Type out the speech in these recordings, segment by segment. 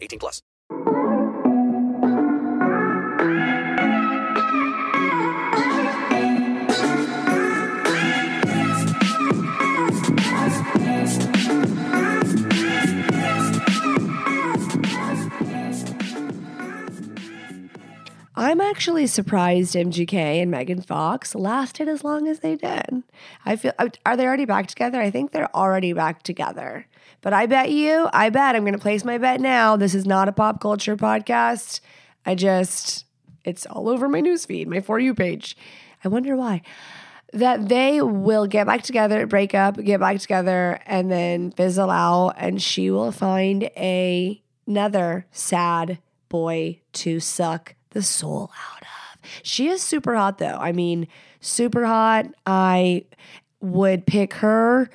18 plus. I'm actually surprised MGK and Megan Fox lasted as long as they did. I feel are they already back together? I think they're already back together. But I bet you, I bet I'm going to place my bet now. This is not a pop culture podcast. I just it's all over my newsfeed, my for you page. I wonder why. That they will get back together, break up, get back together, and then fizzle out, and she will find a, another sad boy to suck the soul out of. She is super hot though. I mean, super hot. I would pick her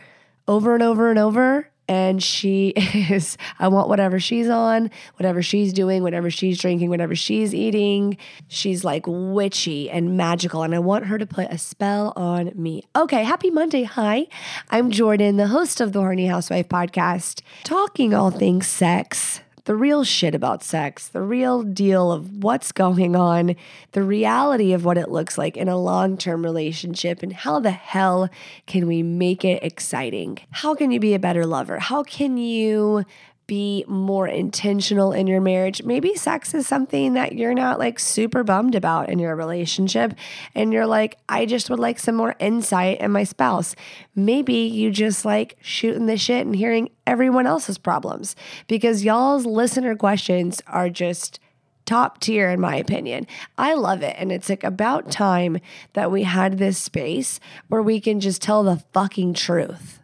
over and over and over. And she is, I want whatever she's on, whatever she's doing, whatever she's drinking, whatever she's eating. She's like witchy and magical. And I want her to put a spell on me. Okay, happy Monday. Hi, I'm Jordan, the host of the Horny Housewife podcast, talking all things sex the real shit about sex, the real deal of what's going on, the reality of what it looks like in a long term relationship, and how the hell can we make it exciting? How can you be a better lover? How can you be more intentional in your marriage. Maybe sex is something that you're not like super bummed about in your relationship. And you're like, I just would like some more insight in my spouse. Maybe you just like shooting the shit and hearing everyone else's problems because y'all's listener questions are just top tier in my opinion. I love it. And it's like about time that we had this space where we can just tell the fucking truth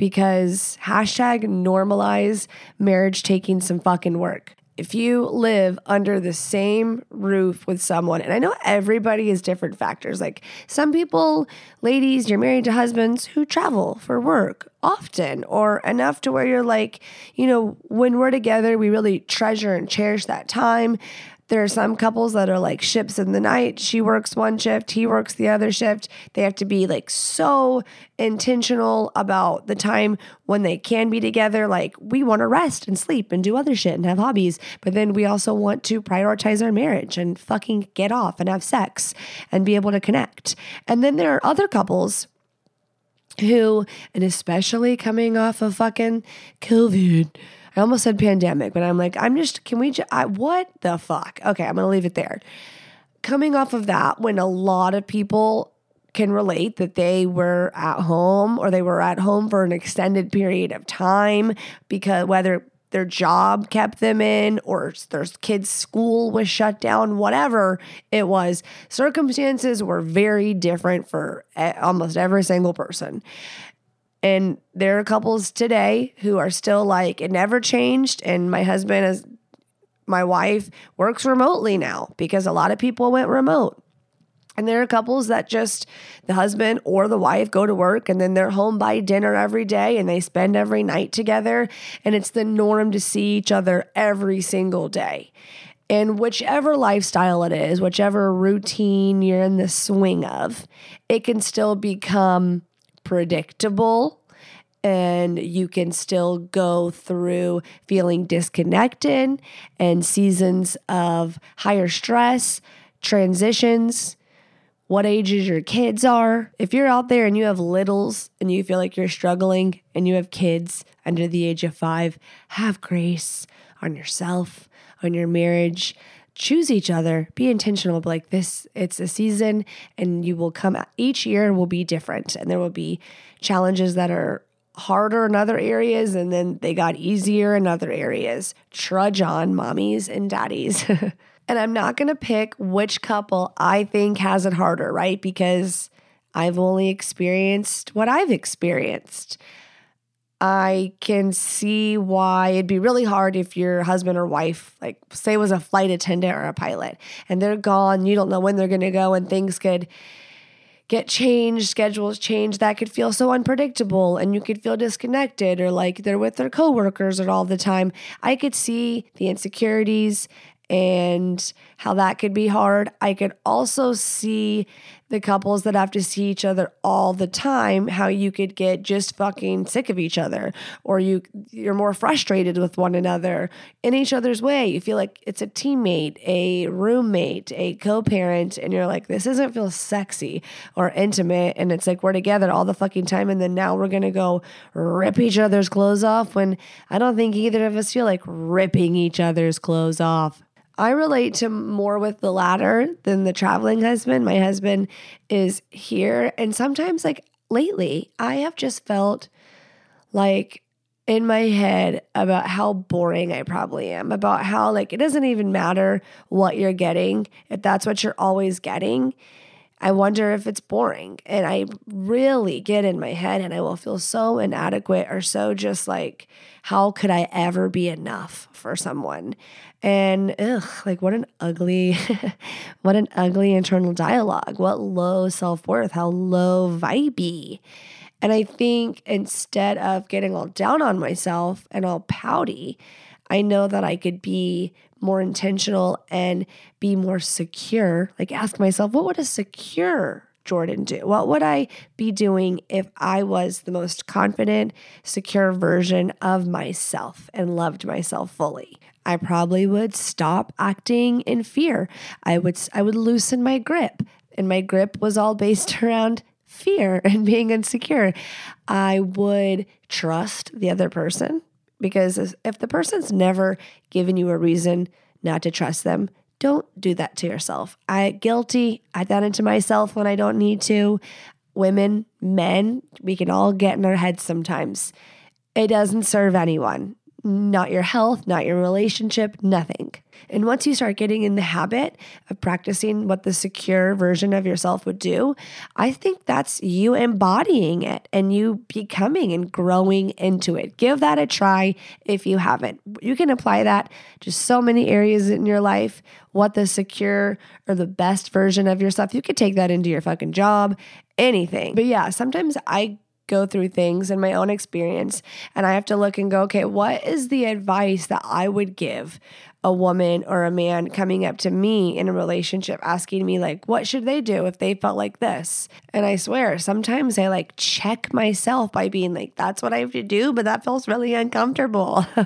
because hashtag normalize marriage taking some fucking work. If you live under the same roof with someone, and I know everybody has different factors. Like some people, ladies, you're married to husbands who travel for work often or enough to where you're like, you know, when we're together, we really treasure and cherish that time. There are some couples that are like ships in the night. She works one shift, he works the other shift. They have to be like so intentional about the time when they can be together. Like, we want to rest and sleep and do other shit and have hobbies, but then we also want to prioritize our marriage and fucking get off and have sex and be able to connect. And then there are other couples who, and especially coming off of fucking COVID, I almost said pandemic, but I'm like, I'm just, can we, ju- I, what the fuck? Okay, I'm going to leave it there. Coming off of that, when a lot of people can relate that they were at home or they were at home for an extended period of time because whether their job kept them in or their kids' school was shut down, whatever it was, circumstances were very different for e- almost every single person. And there are couples today who are still like, it never changed. And my husband is, my wife works remotely now because a lot of people went remote. And there are couples that just the husband or the wife go to work and then they're home by dinner every day and they spend every night together. And it's the norm to see each other every single day. And whichever lifestyle it is, whichever routine you're in the swing of, it can still become predictable and you can still go through feeling disconnected and seasons of higher stress, transitions, what ages your kids are. If you're out there and you have littles and you feel like you're struggling and you have kids under the age of five, have grace on yourself, on your marriage. Choose each other, be intentional. Like this, it's a season, and you will come each year will be different, and there will be challenges that are harder in other areas and then they got easier in other areas. Trudge on, mommies and daddies. and I'm not to pick which couple I think has it harder, right? Because I've only experienced what I've experienced. I can see why it'd be really hard if your husband or wife, like, say, was a flight attendant or a pilot, and they're gone. You don't know when they're going to go, and things could get changed, schedules change, that could feel so unpredictable and you could feel disconnected or like they're with their coworkers all the time. I could see the insecurities and how that could be hard. I could also see the couples that have to see each other all the time, how you could get just fucking sick of each other or you you're more frustrated with one another in each other's way. You feel like it's a teammate, a roommate, a co-parent and you're like this doesn't feel sexy or intimate and it's like we're together all the fucking time and then now we're going to go rip each other's clothes off when I don't think either of us feel like ripping each other's clothes off. I relate to more with the latter than the traveling husband. My husband is here. And sometimes, like lately, I have just felt like in my head about how boring I probably am, about how, like, it doesn't even matter what you're getting, if that's what you're always getting. I wonder if it's boring. And I really get in my head and I will feel so inadequate or so just like, how could I ever be enough for someone? And ugh, like what an ugly, what an ugly internal dialogue. What low self worth, how low vibey. And I think instead of getting all down on myself and all pouty, I know that I could be more intentional and be more secure. Like ask myself, what would a secure Jordan do? What would I be doing if I was the most confident, secure version of myself and loved myself fully? I probably would stop acting in fear. I would I would loosen my grip. And my grip was all based around fear and being insecure. I would trust the other person because if the person's never given you a reason not to trust them, don't do that to yourself. I guilty. I done it to myself when I don't need to. Women, men, we can all get in our heads sometimes. It doesn't serve anyone not your health, not your relationship, nothing. And once you start getting in the habit of practicing what the secure version of yourself would do, I think that's you embodying it and you becoming and growing into it. Give that a try if you haven't. You can apply that to so many areas in your life. What the secure or the best version of yourself, you could take that into your fucking job, anything. But yeah, sometimes I go through things in my own experience and I have to look and go, okay, what is the advice that I would give a woman or a man coming up to me in a relationship asking me like what should they do if they felt like this? And i swear sometimes i like check myself by being like that's what i have to do but that feels really uncomfortable.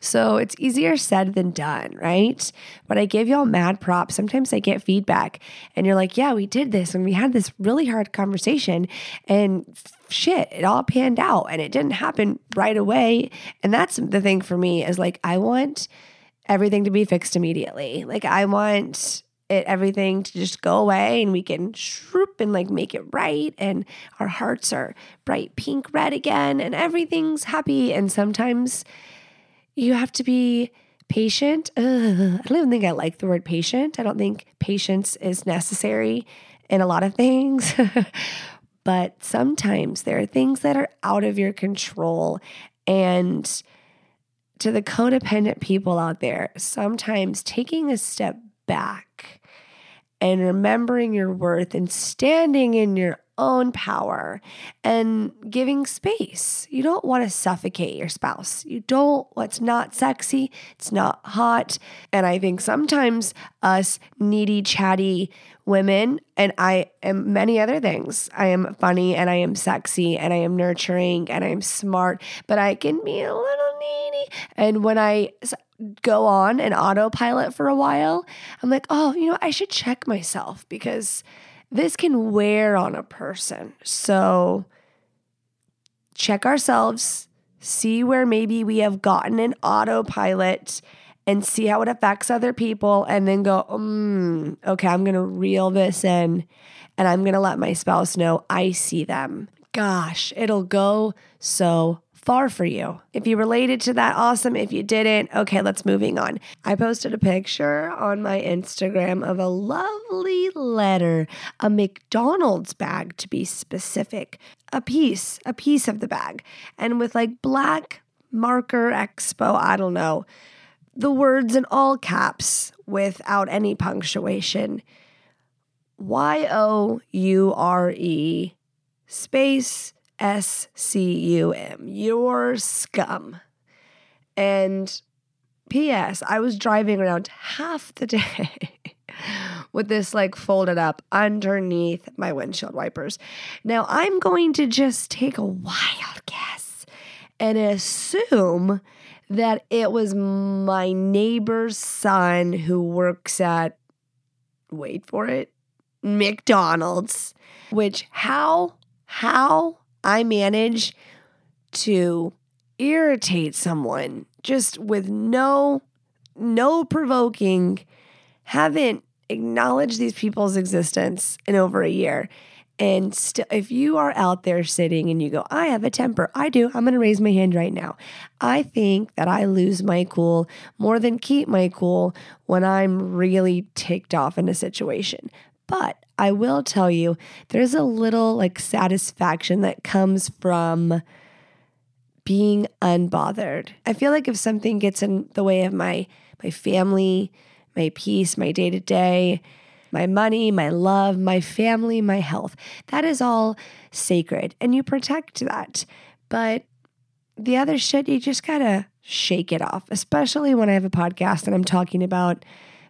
So it's easier said than done right? But i give y'all mad props. Sometimes i get feedback and you're like yeah we did this and we had this really hard conversation and shit, it all panned out and it didn't happen right away. And that's the thing for me is like, I want everything to be fixed immediately. Like I want it everything to just go away and we can shroop and like make it right and our hearts are bright pink red again and everything's happy and sometimes you have to be patient. Ugh, I don't even think I like the word patient. I don't think patience is necessary in a lot of things. but sometimes there are things that are out of your control and to the codependent people out there, sometimes taking a step back and remembering your worth and standing in your own power and giving space. You don't want to suffocate your spouse. You don't, what's not sexy, it's not hot. And I think sometimes us needy, chatty women, and I am many other things. I am funny and I am sexy and I am nurturing and I am smart, but I can be a little. And when I go on an autopilot for a while, I'm like, oh, you know, I should check myself because this can wear on a person. So check ourselves, see where maybe we have gotten an autopilot and see how it affects other people and then go, mm, okay, I'm going to reel this in and I'm going to let my spouse know I see them. Gosh, it'll go so far for you. If you related to that, awesome. If you didn't, okay, let's moving on. I posted a picture on my Instagram of a lovely letter, a McDonald's bag to be specific, a piece, a piece of the bag, and with like black marker expo, I don't know, the words in all caps without any punctuation. Y O U R E space S C U M. Your scum. And P.S. I was driving around half the day with this like folded up underneath my windshield wipers. Now I'm going to just take a wild guess and assume that it was my neighbor's son who works at, wait for it, McDonald's, which how, how I manage to irritate someone just with no, no provoking, haven't acknowledged these people's existence in over a year. And if you are out there sitting and you go, I have a temper, I do. I'm going to raise my hand right now. I think that I lose my cool more than keep my cool when I'm really ticked off in a situation. But I will tell you, there's a little like satisfaction that comes from being unbothered. I feel like if something gets in the way of my my family, my peace, my day to day, my money, my love, my family, my health. That is all sacred and you protect that. But the other shit, you just gotta shake it off, especially when I have a podcast and I'm talking about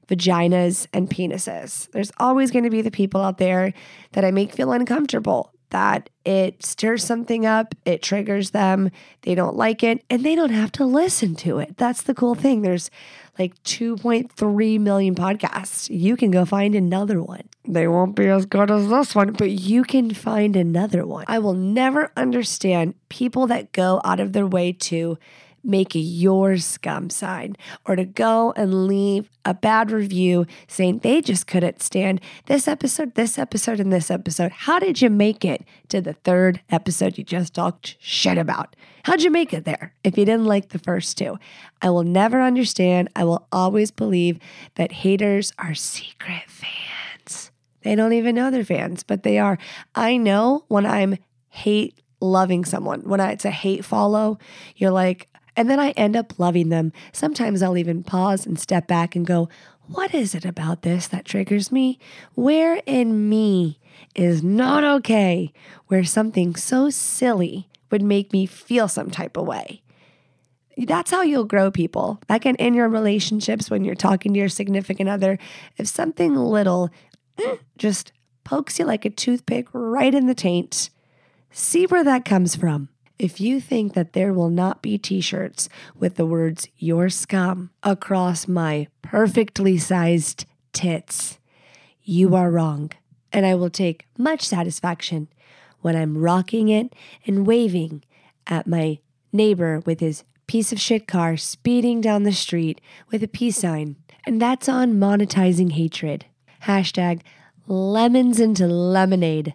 vaginas and penises. There's always going to be the people out there that I make feel uncomfortable, that it stirs something up, it triggers them, they don't like it, and they don't have to listen to it. That's the cool thing. There's like 2.3 million podcasts. You can go find another one. They won't be as good as this one, but you can find another one. I will never understand people that go out of their way to make your scum sign or to go and leave a bad review saying they just couldn't stand this episode, this episode, and this episode. How did you make it to the third episode you just talked shit about? How'd you make it there if you didn't like the first two? I will never understand. I will always believe that haters are secret fans. They don't even know they're fans, but they are. I know when I'm hate loving someone, when I, it's a hate follow, you're like, and then I end up loving them. Sometimes I'll even pause and step back and go, What is it about this that triggers me? Where in me is not okay? Where something so silly would make me feel some type of way? That's how you'll grow people. That can in your relationships when you're talking to your significant other. If something little mm, just pokes you like a toothpick right in the taint, see where that comes from. If you think that there will not be t shirts with the words your scum across my perfectly sized tits, you are wrong. And I will take much satisfaction when I'm rocking it and waving at my neighbor with his piece of shit car speeding down the street with a peace sign. And that's on monetizing hatred. Hashtag lemons into lemonade.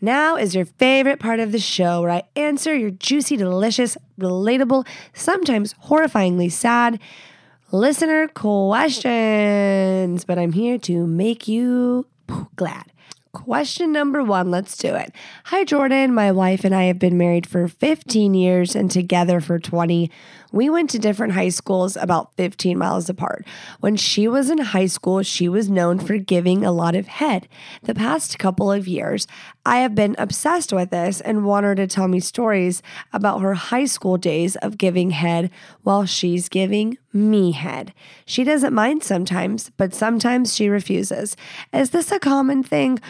Now is your favorite part of the show where I answer your juicy, delicious, relatable, sometimes horrifyingly sad listener questions. But I'm here to make you glad. Question number one, let's do it. Hi, Jordan. My wife and I have been married for 15 years and together for 20. We went to different high schools about 15 miles apart. When she was in high school, she was known for giving a lot of head. The past couple of years, I have been obsessed with this and want her to tell me stories about her high school days of giving head while she's giving me head. She doesn't mind sometimes, but sometimes she refuses. Is this a common thing?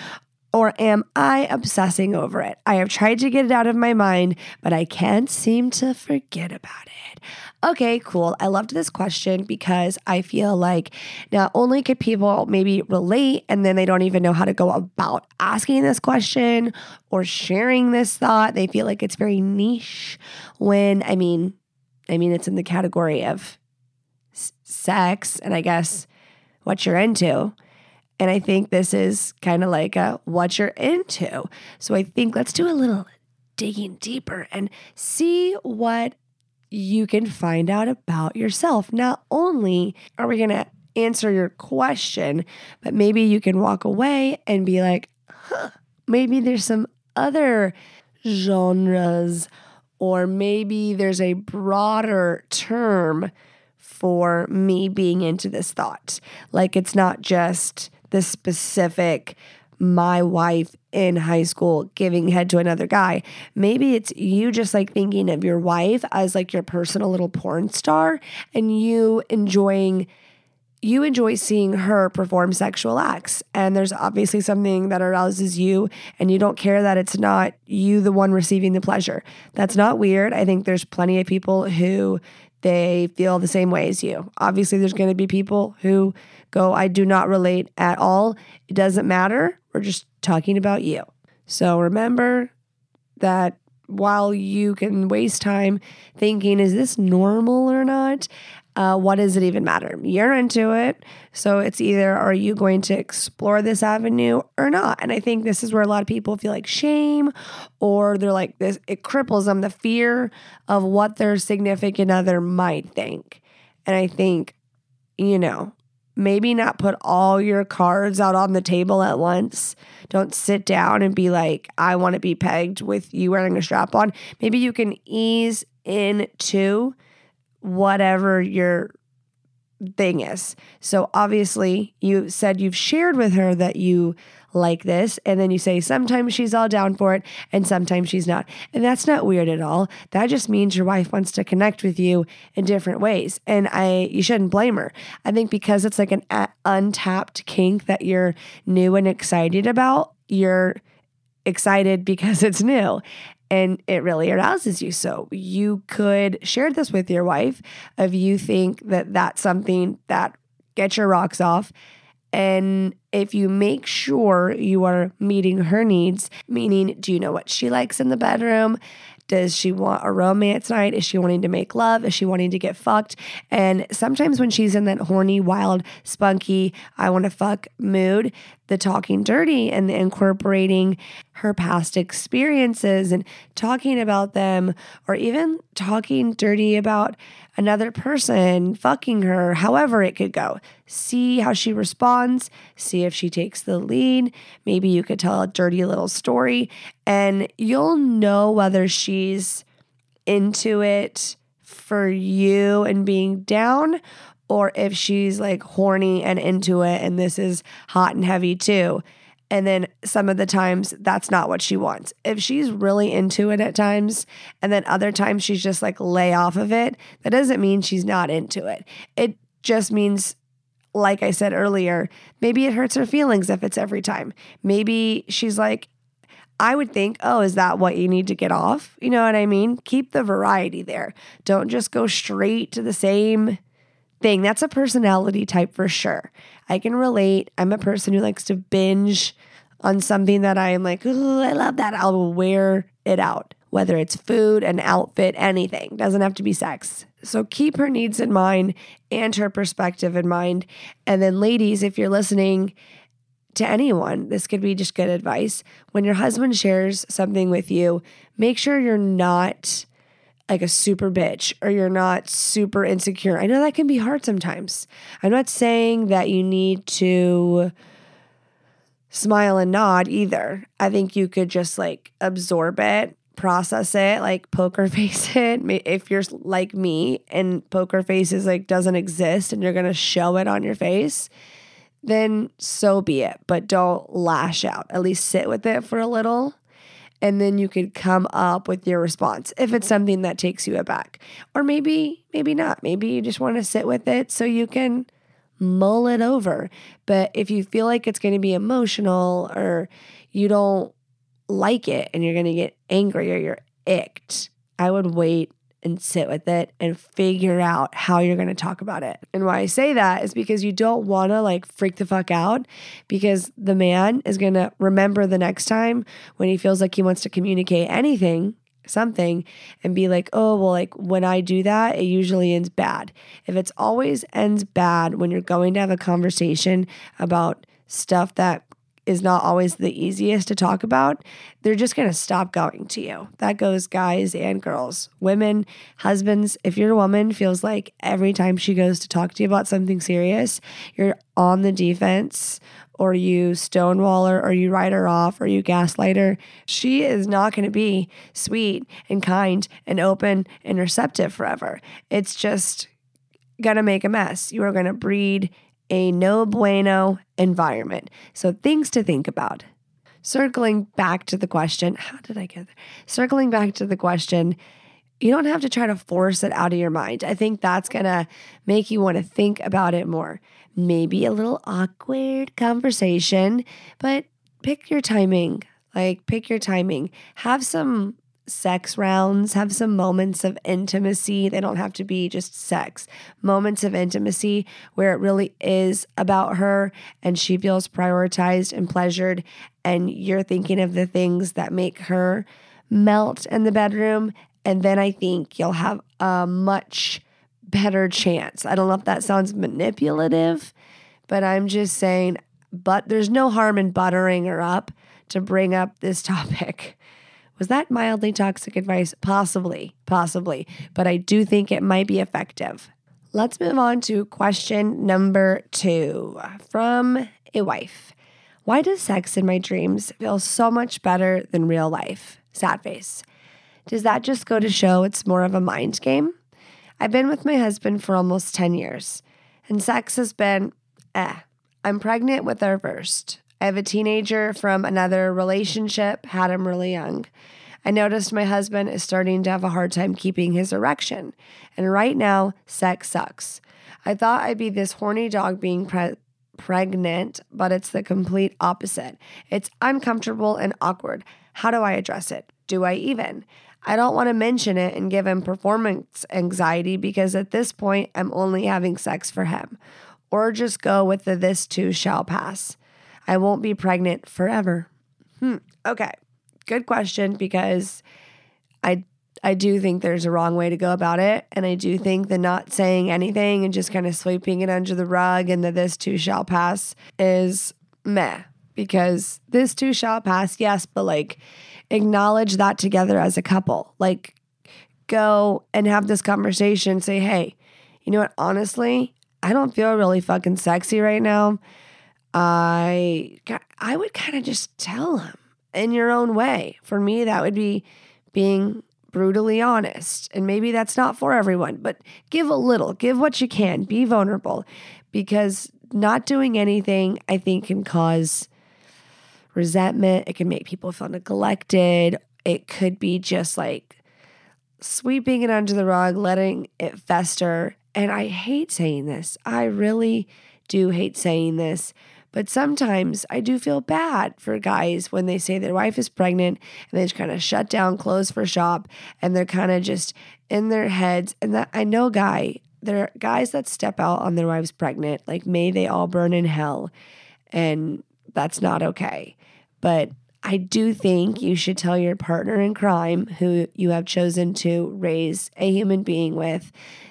Or am I obsessing over it? I have tried to get it out of my mind, but I can't seem to forget about it. Okay, cool. I loved this question because I feel like not only could people maybe relate and then they don't even know how to go about asking this question or sharing this thought, they feel like it's very niche when I mean, I mean it's in the category of sex and I guess what you're into. And I think this is kind of like a what you're into. So I think let's do a little digging deeper and see what you can find out about yourself. Not only are we going to answer your question, but maybe you can walk away and be like, huh, maybe there's some other genres, or maybe there's a broader term for me being into this thought. Like it's not just the specific my wife in high school giving head to another guy. Maybe it's you just like thinking of your wife as like your personal little porn star and you enjoying you enjoy seeing her perform sexual acts and there's obviously something that arouses you and you don't care that it's not you the one receiving the pleasure. That's not weird. I think there's plenty of people who they feel the same way as you. Obviously there's going to be people who go I do not relate at all. It doesn't matter. We're just talking about you. So remember that while you can waste time thinking, is this normal or not? Uh, what does it even matter? You're into it. So it's either are you going to explore this avenue or not? And I think this is where a lot of people feel like shame or they're like this, it cripples them, the fear of what their significant other might think. And I think, you know, maybe not put all your cards out on the table at once. Don't sit down and be like, I want to be pegged with you wearing a strap on. Maybe you can ease into whatever your thing is. So obviously, you said you've shared with her that you like this, and then you say sometimes she's all down for it and sometimes she's not. And that's not weird at all. That just means your wife wants to connect with you in different ways. And I you shouldn't blame her. I think because it's like an a- untapped kink that you're new and excited about, you're excited because it's new and it really arouses you. So you could share this with your wife if you think that that's something that gets your rocks off. And if you make sure you are meeting her needs, meaning, do you know what she likes in the bedroom? Does she want a romance night? Is she wanting to make love? Is she wanting to get fucked? And sometimes when she's in that horny, wild, spunky, I want to fuck mood, the talking dirty and the incorporating her past experiences and talking about them, or even talking dirty about another person, fucking her, however it could go. See how she responds, see if she takes the lead. Maybe you could tell a dirty little story, and you'll know whether she's into it for you and being down or if she's like horny and into it and this is hot and heavy too. And then some of the times that's not what she wants. If she's really into it at times and then other times she's just like lay off of it, that doesn't mean she's not into it. It just means like I said earlier, maybe it hurts her feelings if it's every time. Maybe she's like I would think, oh, is that what you need to get off? You know what I mean? Keep the variety there. Don't just go straight to the same thing. That's a personality type for sure. I can relate. I'm a person who likes to binge on something that I'm like, "Ooh, I love that, I'll wear it out. Whether it's food, an outfit, anything, doesn't have to be sex. So keep her needs in mind and her perspective in mind. And then, ladies, if you're listening to anyone, this could be just good advice. When your husband shares something with you, make sure you're not like a super bitch or you're not super insecure. I know that can be hard sometimes. I'm not saying that you need to smile and nod either. I think you could just like absorb it, process it, like poker face it. If you're like me and poker face is like doesn't exist and you're going to show it on your face, then so be it. But don't lash out. At least sit with it for a little and then you could come up with your response if it's mm-hmm. something that takes you aback. Or maybe, maybe not. Maybe you just want to sit with it so you can mull it over. But if you feel like it's going to be emotional or you don't like it and you're going to get angry or you're icked, I would wait and sit with it and figure out how you're going to talk about it. And why I say that is because you don't want to like freak the fuck out because the man is going to remember the next time when he feels like he wants to communicate anything something and be like, oh, well, like when I do that, it usually ends bad. If it's always ends bad when you're going to have a conversation about stuff that is not always the easiest to talk about, they're just going to stop going to you. That goes guys and girls, women, husbands. If your woman feels like every time she goes to talk to you about something serious, you're on the defense or you stonewall her or you write her off or you gaslight her, she is not going to be sweet and kind and open and receptive forever. It's just going to make a mess. You are going to breed a no bueno environment. So, things to think about. Circling back to the question, how did I get there? Circling back to the question, you don't have to try to force it out of your mind. I think that's going to make you want to think about it more. Maybe a little awkward conversation, but pick your timing. Like, pick your timing. Have some sex rounds, have some moments of intimacy. They don't have to be just sex, moments of intimacy where it really is about her and she feels prioritized and pleasured. And you're thinking of the things that make her melt in the bedroom. And then I think you'll have a much better chance. I don't know if that sounds manipulative, but I'm just saying, but there's no harm in buttering her up to bring up this topic. Was that mildly toxic advice? Possibly, possibly, but I do think it might be effective. Let's move on to question number two from a wife. Why does sex in my dreams feel so much better than real life? Sad face. Does that just go to show it's more of a mind game? I've been with my husband for almost 10 years, and sex has been eh. I'm pregnant with our first. I have a teenager from another relationship, had him really young. I noticed my husband is starting to have a hard time keeping his erection, and right now, sex sucks. I thought I'd be this horny dog being pre- pregnant, but it's the complete opposite. It's uncomfortable and awkward. How do I address it? Do I even? I don't want to mention it and give him performance anxiety because at this point, I'm only having sex for him. Or just go with the this too shall pass. I won't be pregnant forever. Hmm. Okay. Good question because I I do think there's a wrong way to go about it. And I do think the not saying anything and just kind of sweeping it under the rug and that this too shall pass is meh. Because this too shall pass, yes, but like acknowledge that together as a couple. Like go and have this conversation, say, hey, you know what? Honestly, I don't feel really fucking sexy right now. I I would kind of just tell him in your own way. For me, that would be being brutally honest. And maybe that's not for everyone, but give a little, give what you can, be vulnerable because not doing anything, I think, can cause resentment. It can make people feel neglected. It could be just like sweeping it under the rug, letting it fester. And I hate saying this. I really do hate saying this but sometimes I do feel bad for guys when they say their wife is pregnant and they just kind of shut down, close for shop, and they're kind of just in their heads. And that I know, guy, there are guys that step out on their wives pregnant, like may they all burn in hell, and that's not okay. But I do think you should tell your partner in crime, who you have chosen to raise a human being with,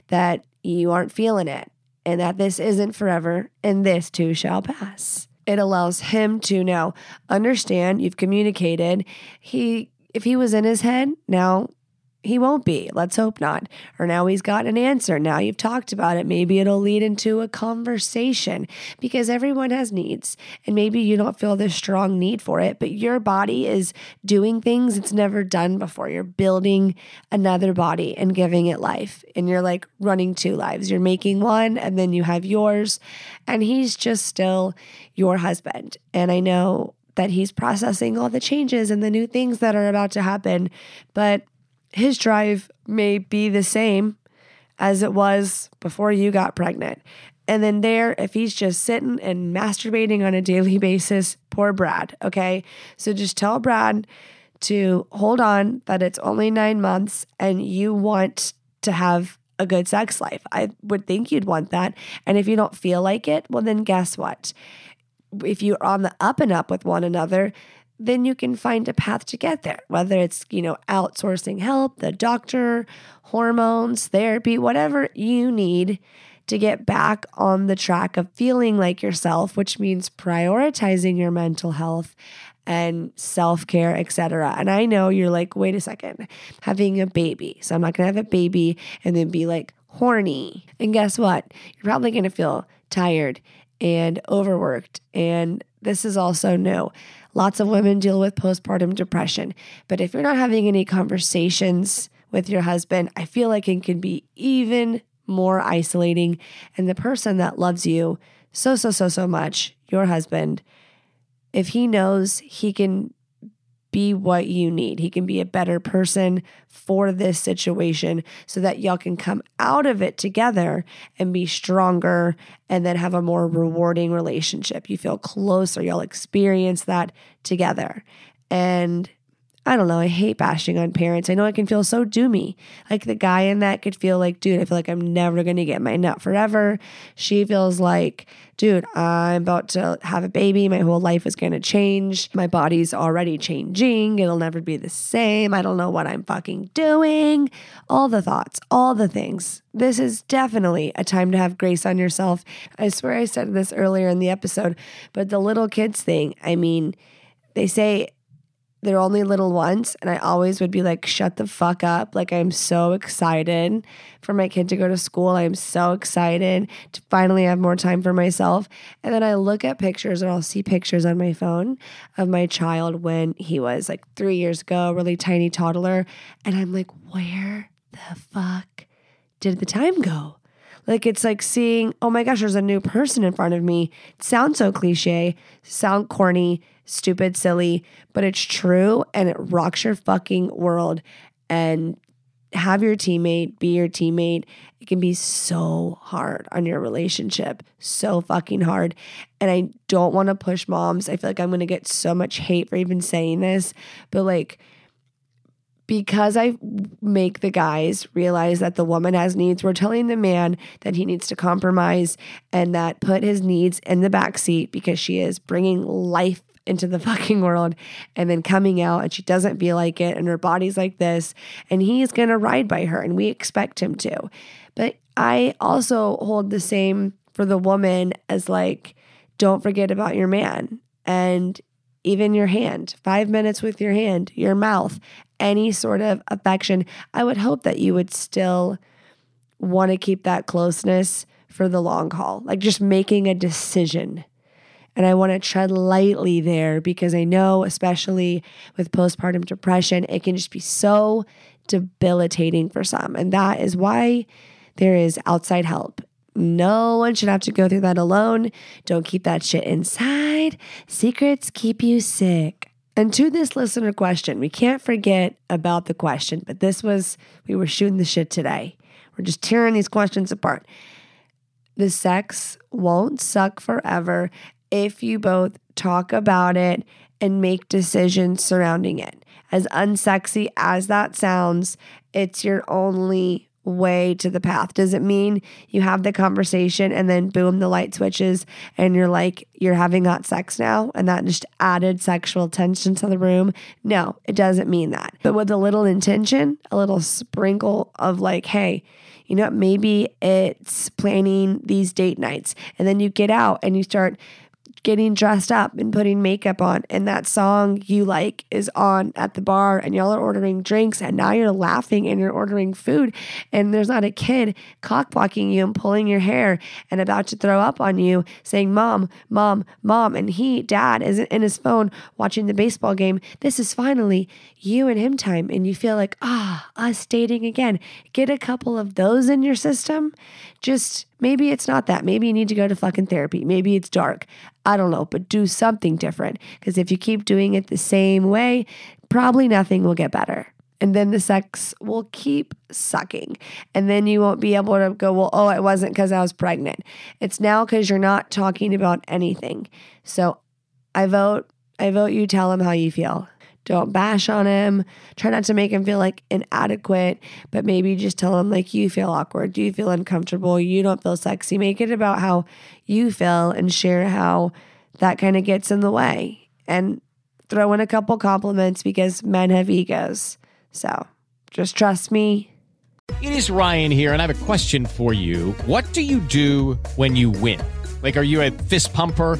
that you aren't feeling it and that this isn't forever and this too shall pass. It allows him to now understand you've communicated. He if he was in his head, now he won't be. Let's hope not. Or now he's got an answer. Now you've talked about it. Maybe it'll lead into a conversation because everyone has needs. And maybe you don't feel this strong need for it, but your body is doing things it's never done before. You're building another body and giving it life. And you're like running two lives. You're making one and then you have yours. And he's just still your husband. And I know that he's processing all the changes and the new things that are about to happen. But his drive may be the same as it was before you got pregnant. And then there, if he's just sitting and masturbating on a daily basis, poor Brad. Okay. So just tell Brad to hold on that it's only nine months and you want to have a good sex life. I would think you'd want that. And if you don't feel like it, well, then guess what? If you're on the up and up with one another, then you can find a path to get there, whether it's, you know, outsourcing help, the doctor, hormones, therapy, whatever you need to get back on the track of feeling like yourself, which means prioritizing your mental health and self-care, etc. And I know you're like, wait a second, having a baby. So I'm not going to have a baby and then be like horny. And guess what? You're probably going to feel tired and overworked and this is also new. Lots of women deal with postpartum depression. But if you're not having any conversations with your husband, I feel like it can be even more isolating. And the person that loves you so, so, so, so much, your husband, if he knows he can be what you need. He can be a better person for this situation so that y'all can come out of it together and be stronger and then have a more rewarding relationship. You feel closer, y'all experience that together. And I don't know. I hate bashing on parents. I know it can feel so doomy. Like the guy in that could feel like, dude, I feel like I'm never going to get my nut forever. She feels like, dude, I'm about to have a baby. My whole life is going to change. My body's already changing. It'll never be the same. I don't know what I'm fucking doing. All the thoughts, all the things. This is definitely a time to have grace on yourself. I swear I said this earlier in the episode, but the little kids thing, I mean, they say they're only little ones. And I always would be like, shut the fuck up. Like, I'm so excited for my kid to go to school. I'm so excited to finally have more time for myself. And then I look at pictures or I'll see pictures on my phone of my child when he was like three years ago, really tiny toddler. And I'm like, where the fuck did the time go? Like it's like seeing, oh my gosh, there's a new person in front of me. It sounds so cliche, sound corny, stupid, silly, but it's true and it rocks your fucking world. And have your teammate be your teammate. It can be so hard on your relationship, so fucking hard. And I don't want to push moms. I feel like I'm going to get so much hate for even saying this, but like, because I make the guys realize that the woman has needs, we're telling the man that he needs to compromise and that put his needs in the back seat because she is bringing life into the fucking world and then coming out and she doesn't feel like it and her body's like this and he's going to ride by her and we expect him to. But I also hold the same for the woman as like don't forget about your man and even your hand, 5 minutes with your hand, your mouth, any sort of affection. I would hope that you would still want to keep that closeness for the long haul, like just making a decision and I want to tread lightly there because I know, especially with postpartum depression, it can just be so debilitating for some. And that is why there is outside help. No one should have to go through that alone. Don't keep that shit inside. Secrets keep you sick. And to this listener question, we can't forget about the question, but this was, we were shooting the shit today. We're just tearing these questions apart. The sex won't suck forever if you both talk about it and make decisions surrounding it. As unsexy as that sounds, it's your only way to the path? Does it mean you have the conversation and then boom, the light switches and you're like, you're having hot sex now and that just added sexual tension to the room? No, it doesn't mean that. But with a little intention, a little sprinkle of like, hey, you know, maybe it's planning these date nights and then you get out and you start getting dressed up and putting makeup on and that song you like is on at the bar and y'all are ordering drinks and now you're laughing and you're ordering food and there's not a kid cock blocking you and pulling your hair and about to throw up on you saying mom mom mom and he dad is in his phone watching the baseball game. This is finally you and him time and you feel like ah us dating again. Get a couple of those in your system? Just maybe it's not that maybe you need to go to fucking therapy maybe it's dark I don't know, but do something different. Because if you keep doing it the same way, probably nothing will get better. And then the sex will keep sucking. And then you won't be able to go, well, oh, it wasn't because I was pregnant. It's now because you're not talking about anything. So I vote, I vote you tell him how you feel. Don't bash on him. Try not to make him feel like inadequate, but maybe just tell him like you feel awkward. Do you feel uncomfortable? You don't feel sexy. Make it about how you feel and share how that kind of gets in the way. And throw in a couple compliments because men have egos. So just trust me. It is Ryan here, and I have a question for you. What do you do when you win? Like, are you a fist pumper?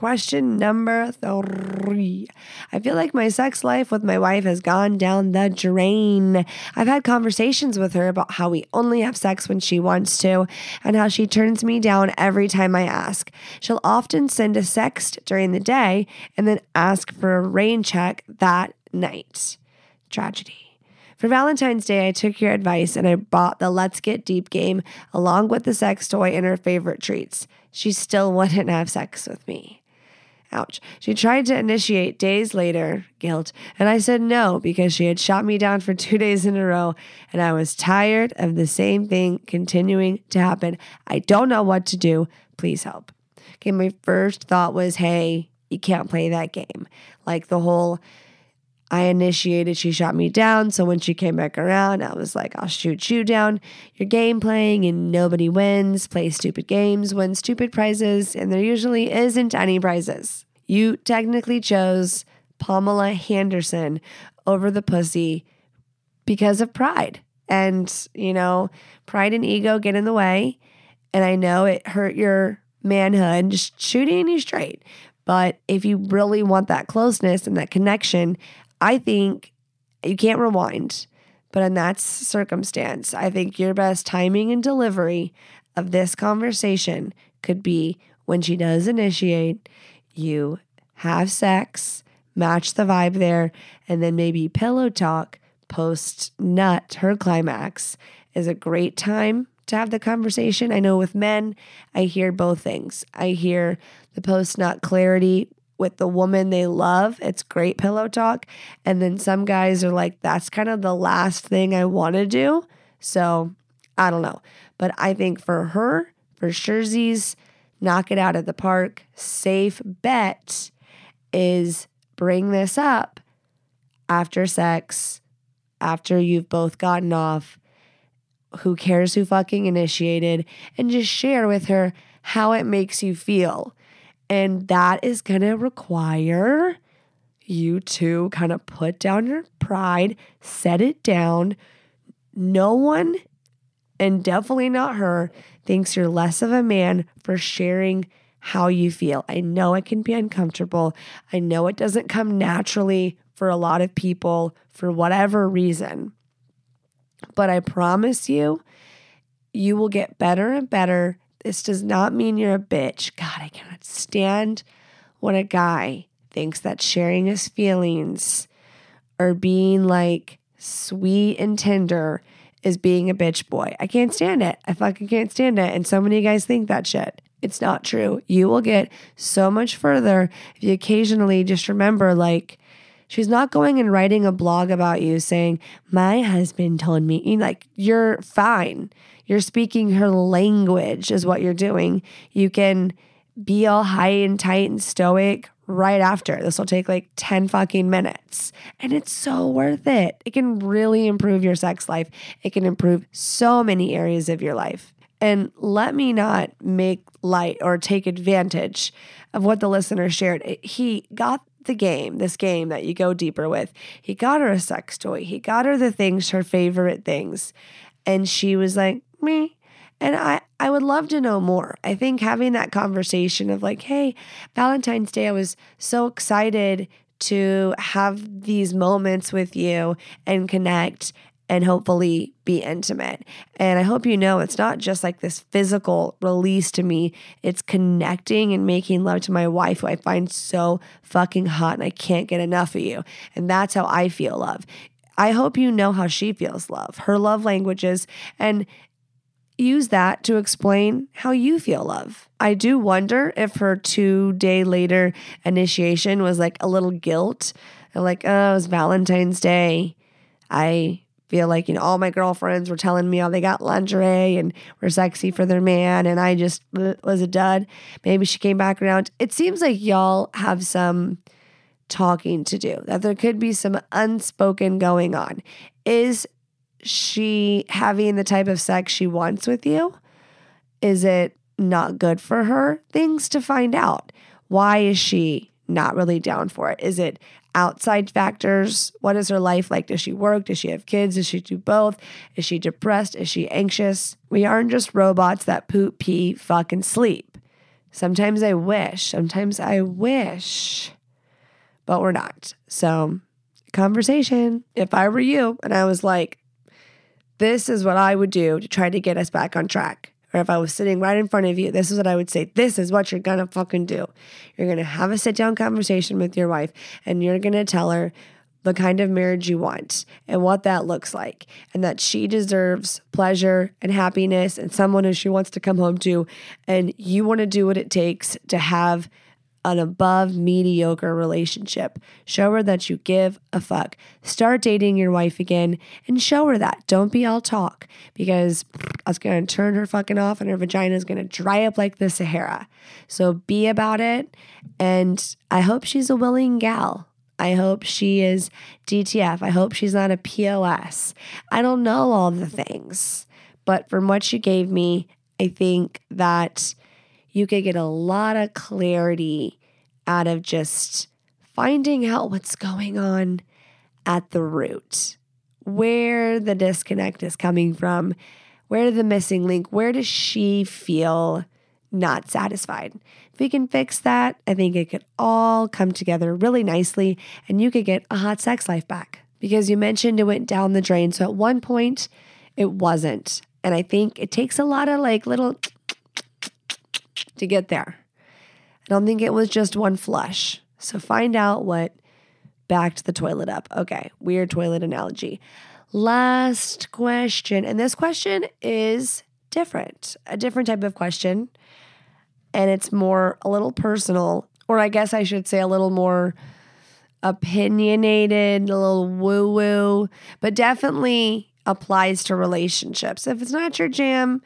Question number three. I feel like my sex life with my wife has gone down the drain. I've had conversations with her about how we only have sex when she wants to and how she turns me down every time I ask. She'll often send a sext during the day and then ask for a rain check that night. Tragedy. For Valentine's Day, I took your advice and I bought the Let's Get Deep game along with the sex toy and her favorite treats. She still wouldn't have sex with me. Ouch. She tried to initiate days later, guilt, and I said no because she had shot me down for two days in a row and I was tired of the same thing continuing to happen. I don't know what to do. Please help. Okay, my first thought was, hey, you can't play that game. Like the whole I initiated, she shot me down. So when she came back around, I was like, I'll shoot you down. You're game playing and nobody wins. Play stupid games, win stupid prizes, and there usually isn't any prizes. You technically chose Pamela Henderson over the pussy because of pride. And, you know, pride and ego get in the way. And I know it hurt your manhood, just shooting you straight. But if you really want that closeness and that connection, I think you can't rewind, but in that circumstance, I think your best timing and delivery of this conversation could be when she does initiate, you have sex, match the vibe there, and then maybe pillow talk post nut, her climax is a great time to have the conversation. I know with men, I hear both things. I hear the post nut clarity with the woman they love. It's great pillow talk. And then some guys are like, that's kind of the last thing I want to do. So I don't know. But I think for her, for Scherzies, knock it out of the park. Safe bet is bring this up after sex, after you've both gotten off. Who cares who fucking initiated? And just share with her how it makes you feel. And that is going to require you to kind of put down your pride, set it down. No one, and definitely not her, thinks you're less of a man for sharing how you feel. I know it can be uncomfortable. I know it doesn't come naturally for a lot of people for whatever reason. But I promise you, you will get better and better this does not mean you're a bitch. God, I cannot stand when a guy thinks that sharing his feelings or being like sweet and tender is being a bitch boy. I can't stand it. I fucking can't stand it. And so many guys think that shit. It's not true. You will get so much further if you occasionally just remember, like, she's not going and writing a blog about you saying, My husband told me, like, you're fine. You're speaking her language, is what you're doing. You can be all high and tight and stoic right after. This will take like 10 fucking minutes. And it's so worth it. It can really improve your sex life. It can improve so many areas of your life. And let me not make light or take advantage of what the listener shared. He got the game, this game that you go deeper with. He got her a sex toy. He got her the things, her favorite things. And she was like, me. And I, I would love to know more. I think having that conversation of like, hey, Valentine's Day, I was so excited to have these moments with you and connect and hopefully be intimate. And I hope you know it's not just like this physical release to me, it's connecting and making love to my wife, who I find so fucking hot and I can't get enough of you. And that's how I feel love. I hope you know how she feels love, her love languages, and use that to explain how you feel love. I do wonder if her two day later initiation was like a little guilt. Like, oh, it was Valentine's Day. I feel like, you know, all my girlfriends were telling me, how they got lingerie and were sexy for their man. And I just was a dud. Maybe she came back around. It seems like y'all have some talking to do, that there could be some unspoken going on. Is she having the type of sex she wants with you? Is it not good for her? Things to find out. Why is she not really down for it? Is it outside factors? What is her life like? Does she work? Does she have kids? Does she do both? Is she depressed? Is she anxious? We aren't just robots that poop, pee, fuck, and sleep. Sometimes I wish, sometimes I wish, but we're not. So, conversation. If I were you and I was like, this is what I would do to try to get us back on track. Or if I was sitting right in front of you, this is what I would say. This is what you're gonna fucking do. You're gonna have a sit down conversation with your wife and you're gonna tell her the kind of marriage you want and what that looks like, and that she deserves pleasure and happiness and someone who she wants to come home to. And you wanna do what it takes to have an above mediocre relationship. Show her that you give a fuck. Start dating your wife again and show her that. Don't be all talk because it's going to turn her fucking off and her vagina is going to dry up like the Sahara. So be about it. And I hope she's a willing gal. I hope she is DTF. I hope she's not a POS. I don't know all the things, but from what she gave me, I think that you could get a lot of clarity out of just finding out what's going on at the root, where the disconnect is coming from, where the missing link, where does she feel not satisfied? If we can fix that, I think it could all come together really nicely and you could get a hot sex life back. Because you mentioned it went down the drain. So at one point, it wasn't. And I think it takes a lot of like little to get there. I don't think it was just one flush. So find out what backed the toilet up. Okay, weird toilet analogy. Last question. And this question is different, a different type of question. And it's more a little personal, or I guess I should say a little more opinionated, a little woo woo, but definitely applies to relationships. If it's not your jam,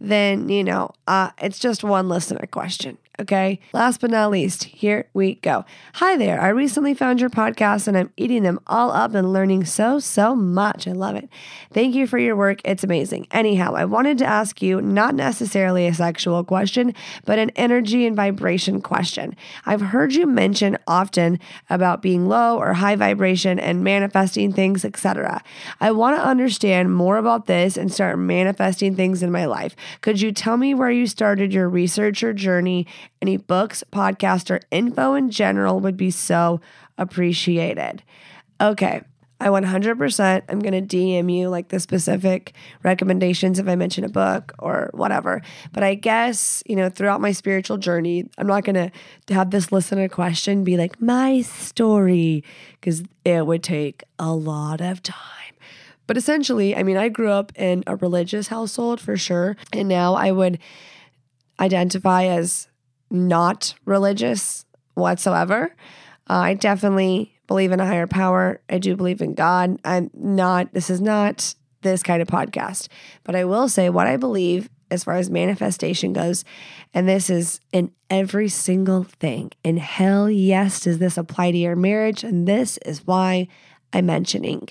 then, you know, uh, it's just one listener question. Okay. Last but not least, here we go. Hi there. I recently found your podcast and I'm eating them all up and learning so, so much. I love it. Thank you for your work. It's amazing. Anyhow, I wanted to ask you not necessarily a sexual question, but an energy and vibration question. I've heard you mention often about being low or high vibration and manifesting things, etc. I want to understand more about this and start manifesting things in my life. Could you tell me where you started your research or journey? Any books, podcast, or info in general would be so appreciated. Okay. I 100% I'm going to DM you like the specific recommendations if I mention a book or whatever. But I guess, you know, throughout my spiritual journey, I'm not going to have this listener question be like, my story, because it would take a lot of time. But essentially, I mean, I grew up in a religious household for sure. And now I would identify as not religious whatsoever. Uh, I definitely believe in a higher power. I do believe in God. I'm not, this is not this kind of podcast, but I will say what I believe as far as manifestation goes. And this is in every single thing. And hell yes, does this apply to your marriage? And this is why I'm mentioning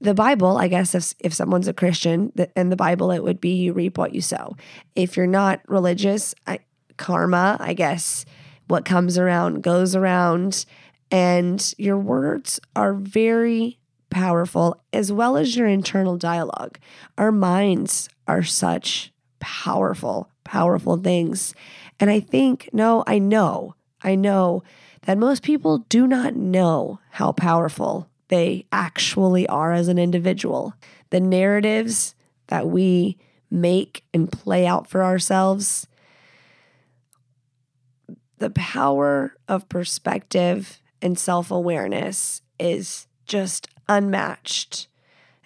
the Bible, I guess if if someone's a Christian in the Bible, it would be you reap what you sow. If you're not religious, I, karma, I guess what comes around goes around, and your words are very powerful, as well as your internal dialogue. Our minds are such powerful, powerful things, and I think no, I know, I know that most people do not know how powerful they actually are as an individual. The narratives that we make and play out for ourselves, the power of perspective and self awareness is just unmatched.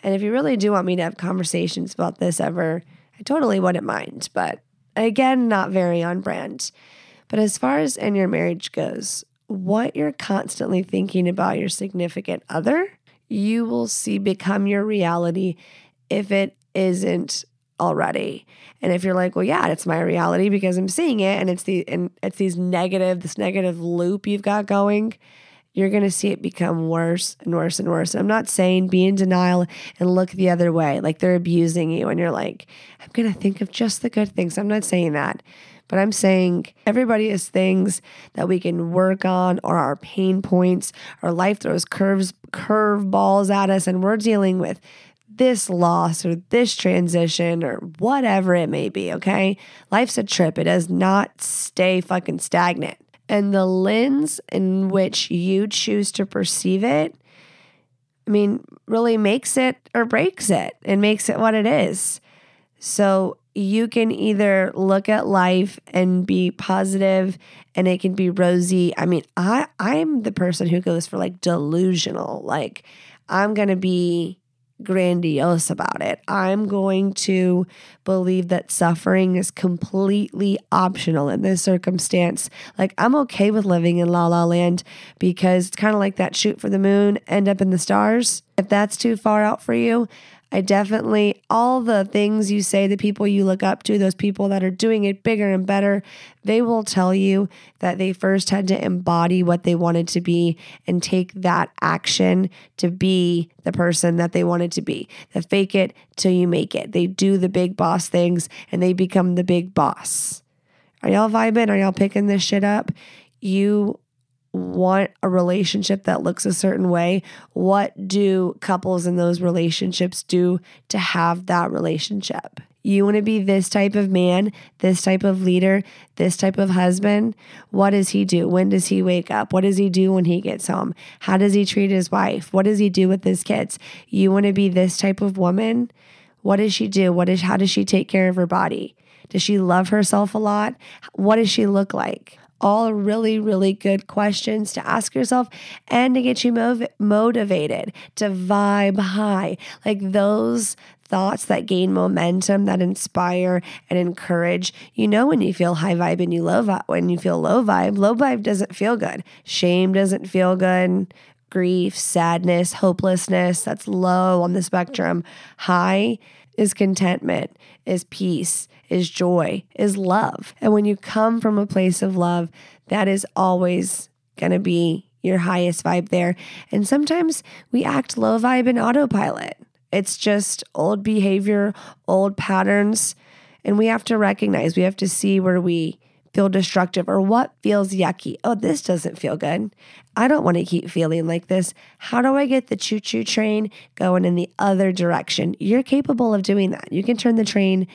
And if you really do want me to have conversations about this ever, I totally wouldn't mind. But again, not very on brand. But as far as in your marriage goes, what you're constantly thinking about your significant other, you will see become your reality if it isn't already. And if you're like, well, yeah, it's my reality because I'm seeing it and it's the and it's these negative, this negative loop you've got going, you're gonna see it become worse and worse and worse. I'm not saying be in denial and look the other way, like they're abusing you, and you're like, I'm gonna think of just the good things. I'm not saying that. But I'm saying everybody has things that we can work on or our pain points. Our life throws curves, curve balls at us, and we're dealing with this loss or this transition or whatever it may be, okay? Life's a trip. It does not stay fucking stagnant. And the lens in which you choose to perceive it, I mean, really makes it or breaks it and makes it what it is. So you can either look at life and be positive and it can be rosy. I mean, I I'm the person who goes for like delusional. Like I'm going to be grandiose about it. I'm going to believe that suffering is completely optional in this circumstance. Like, I'm okay with living in La La Land because it's kind of like that shoot for the moon, end up in the stars. If that's too far out for you, I definitely, all the things you say, the people you look up to, those people that are doing it bigger and better, they will tell you that they first had to embody what they wanted to be and take that action to be the person that they wanted to be. They fake it till you make it. They do the big boss things and they become the big boss. Are y'all vibing? Are y'all picking this shit up? You want a relationship that looks a certain way, what do couples in those relationships do to have that relationship? You want to be this type of man, this type of leader, this type of husband. What does he do? When does he wake up? What does he do when he gets home? How does he treat his wife? What does he do with his kids? You want to be this type of woman? What does she do? What is how does she take care of her body? Does she love herself a lot? What does she look like? All really, really good questions to ask yourself and to get you mov- motivated to vibe high. Like those thoughts that gain momentum, that inspire and encourage. You know when you feel high vibe and you low vibe. When you feel low vibe, low vibe doesn't feel good. Shame doesn't feel good. Grief, sadness, hopelessness, that's low on the spectrum. High is contentment, is peace, is joy, is love. And when you come from a place of love, that is always going to be your highest vibe there. And sometimes we act low vibe in autopilot. It's just old behavior, old patterns. And we have to recognize, we have to see where we feel destructive or what feels yucky. Oh, this doesn't feel good. I don't want to keep feeling like this. How do I get the choo choo train going in the other direction? You're capable of doing that. You can turn the train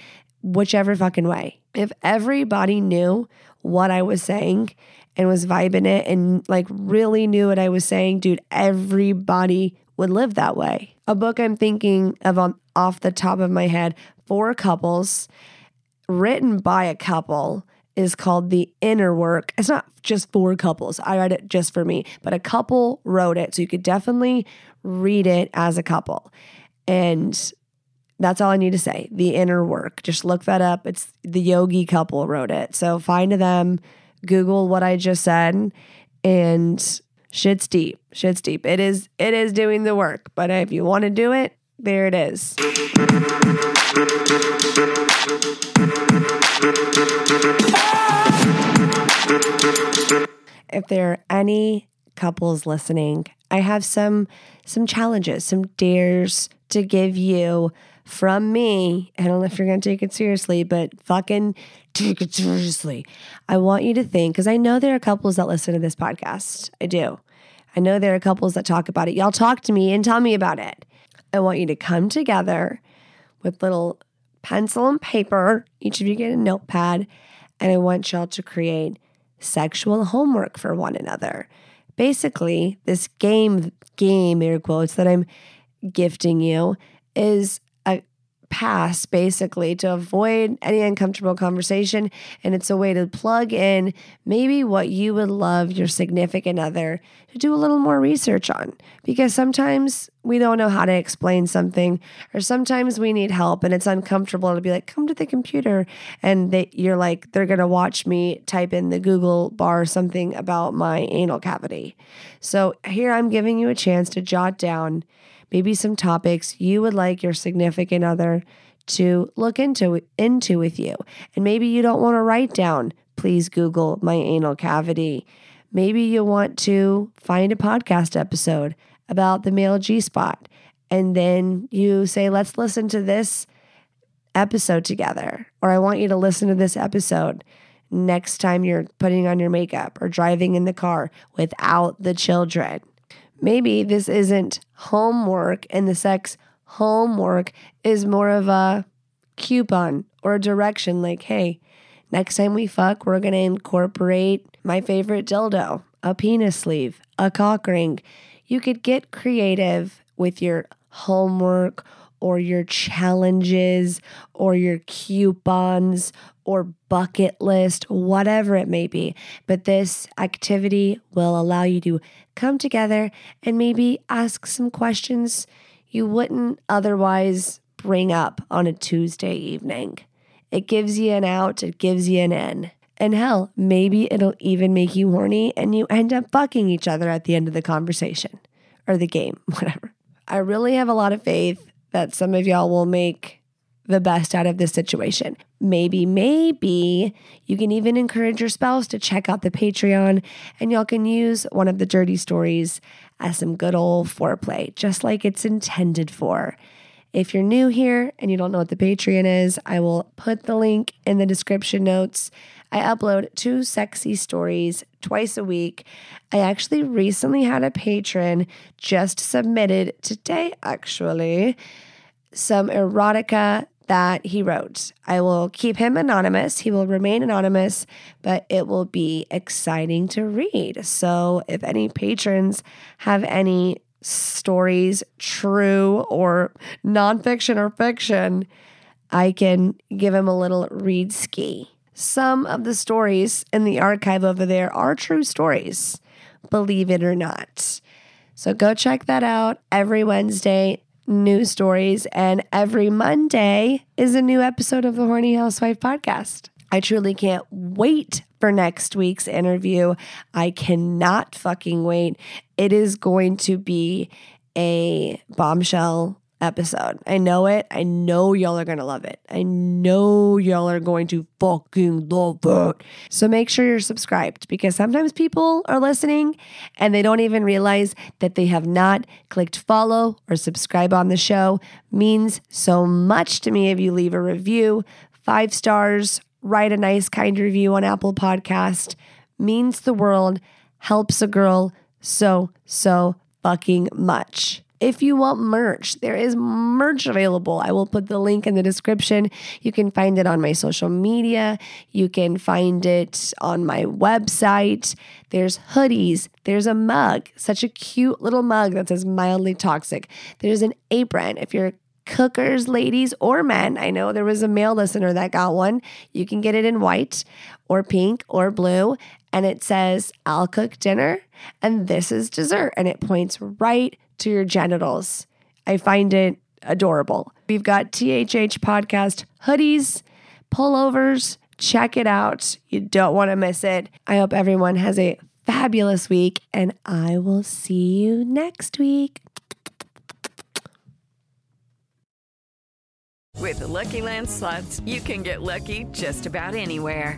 whichever fucking way. If everybody knew what I was saying and was vibing it and like really knew what I was saying, dude, everybody would live that way. A book I'm thinking of on, off the top of my head for couples, written by a couple, is called The Inner Work. It's not just for couples. I read it just for me, but a couple wrote it. So you could definitely read it as a couple. And that's all I need to say. The inner work. Just look that up. It's the yogi couple wrote it. So find them, Google what I just said, and shit's deep. Shit's deep. It is it is doing the work. But if you want to do it, there it is. If there are any couples listening, I have some some challenges, some dares to give you from me. I don't know if you're going to take it seriously, but fucking take it seriously. I want you to think because I know there are couples that listen to this podcast. I do. I know there are couples that talk about it. Y'all talk to me and tell me about it. I want you to come together with little pencil and paper. Each of you get a notepad, and I want y'all to create sexual homework for one another. Basically, this game, game, air quotes, that I'm gifting you is pass basically to avoid any uncomfortable conversation. And it's a way to plug in maybe what you would love your significant other to do a little more research on. Because sometimes we don't know how to explain something, or sometimes we need help and it's uncomfortable to be like, come to the computer. And they, you're like, they're going to watch me type in the Google bar something about my anal cavity. So here I'm giving you a chance to jot down maybe some topics you would like your significant other to look into into with you. And maybe you don't want to write down, please Google my anal cavity. Maybe you want to find a podcast episode about the male G spot. And then you say, let's listen to this episode together. Or I want you to listen to this episode next time you're putting on your makeup or driving in the car without the children. Maybe this isn't homework and the sex homework is more of a coupon or a direction like, hey, next time we fuck, we're going to incorporate my favorite dildo, a penis sleeve, a cock ring. You could get creative with your homework or your challenges or your coupons or bucket list, whatever it may be. But this activity will allow you to come together and maybe ask some questions you wouldn't otherwise bring up on a Tuesday evening. It gives you an out, it gives you an in. And hell, maybe it'll even make you horny and you end up fucking each other at the end of the conversation or the game, whatever. I really have a lot of faith that some of y'all will make the best out of this situation. Maybe, maybe you can even encourage your spouse to check out the Patreon and y'all can use one of the dirty stories as some good old foreplay, just like it's intended for. If you're new here and you don't know what the Patreon is, I will put the link in the description notes. I upload two sexy stories twice a week. I actually recently had a patron just submitted today, actually, some erotica that he wrote. I will keep him anonymous. He will remain anonymous, but it will be exciting to read. So if any patrons have any stories, true or nonfiction or fiction, I can give him a little read ski. Some of the stories in the archive over there are true stories, believe it or not. So go check that out every Wednesday, new stories, and every Monday is a new episode of the Horny Housewife podcast. I truly can't wait for next week's interview. I cannot fucking wait. It is going to be a bombshell episode. I know it. I know y'all are going to love it. I know y'all are going to fucking love it. So make sure you're subscribed because sometimes people are listening and they don't even realize that they have not clicked follow or subscribe on the show. Means so much to me if you leave a review, five stars, write a nice kind review on Apple Podcast. Means the world, helps a girl so so fucking much. If you want merch, there is merch available. I will put the link in the description. You can find it on my social media. You can find it on my website. There's hoodies. There's a mug, such a cute little mug that says mildly toxic. There's an apron. If you're cookers, ladies, or men. I know there was a male listener that got one. You can get it in white or pink or blue. And it says, I'll cook dinner and this is dessert. And it points right to your genitals. I find it adorable. We've got THH podcast hoodies, pullovers. Check it out. You don't want to miss it. I hope everyone has a fabulous week, and I will see you next week. With the Lucky Land slots, you can get lucky just about anywhere.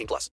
18 plus.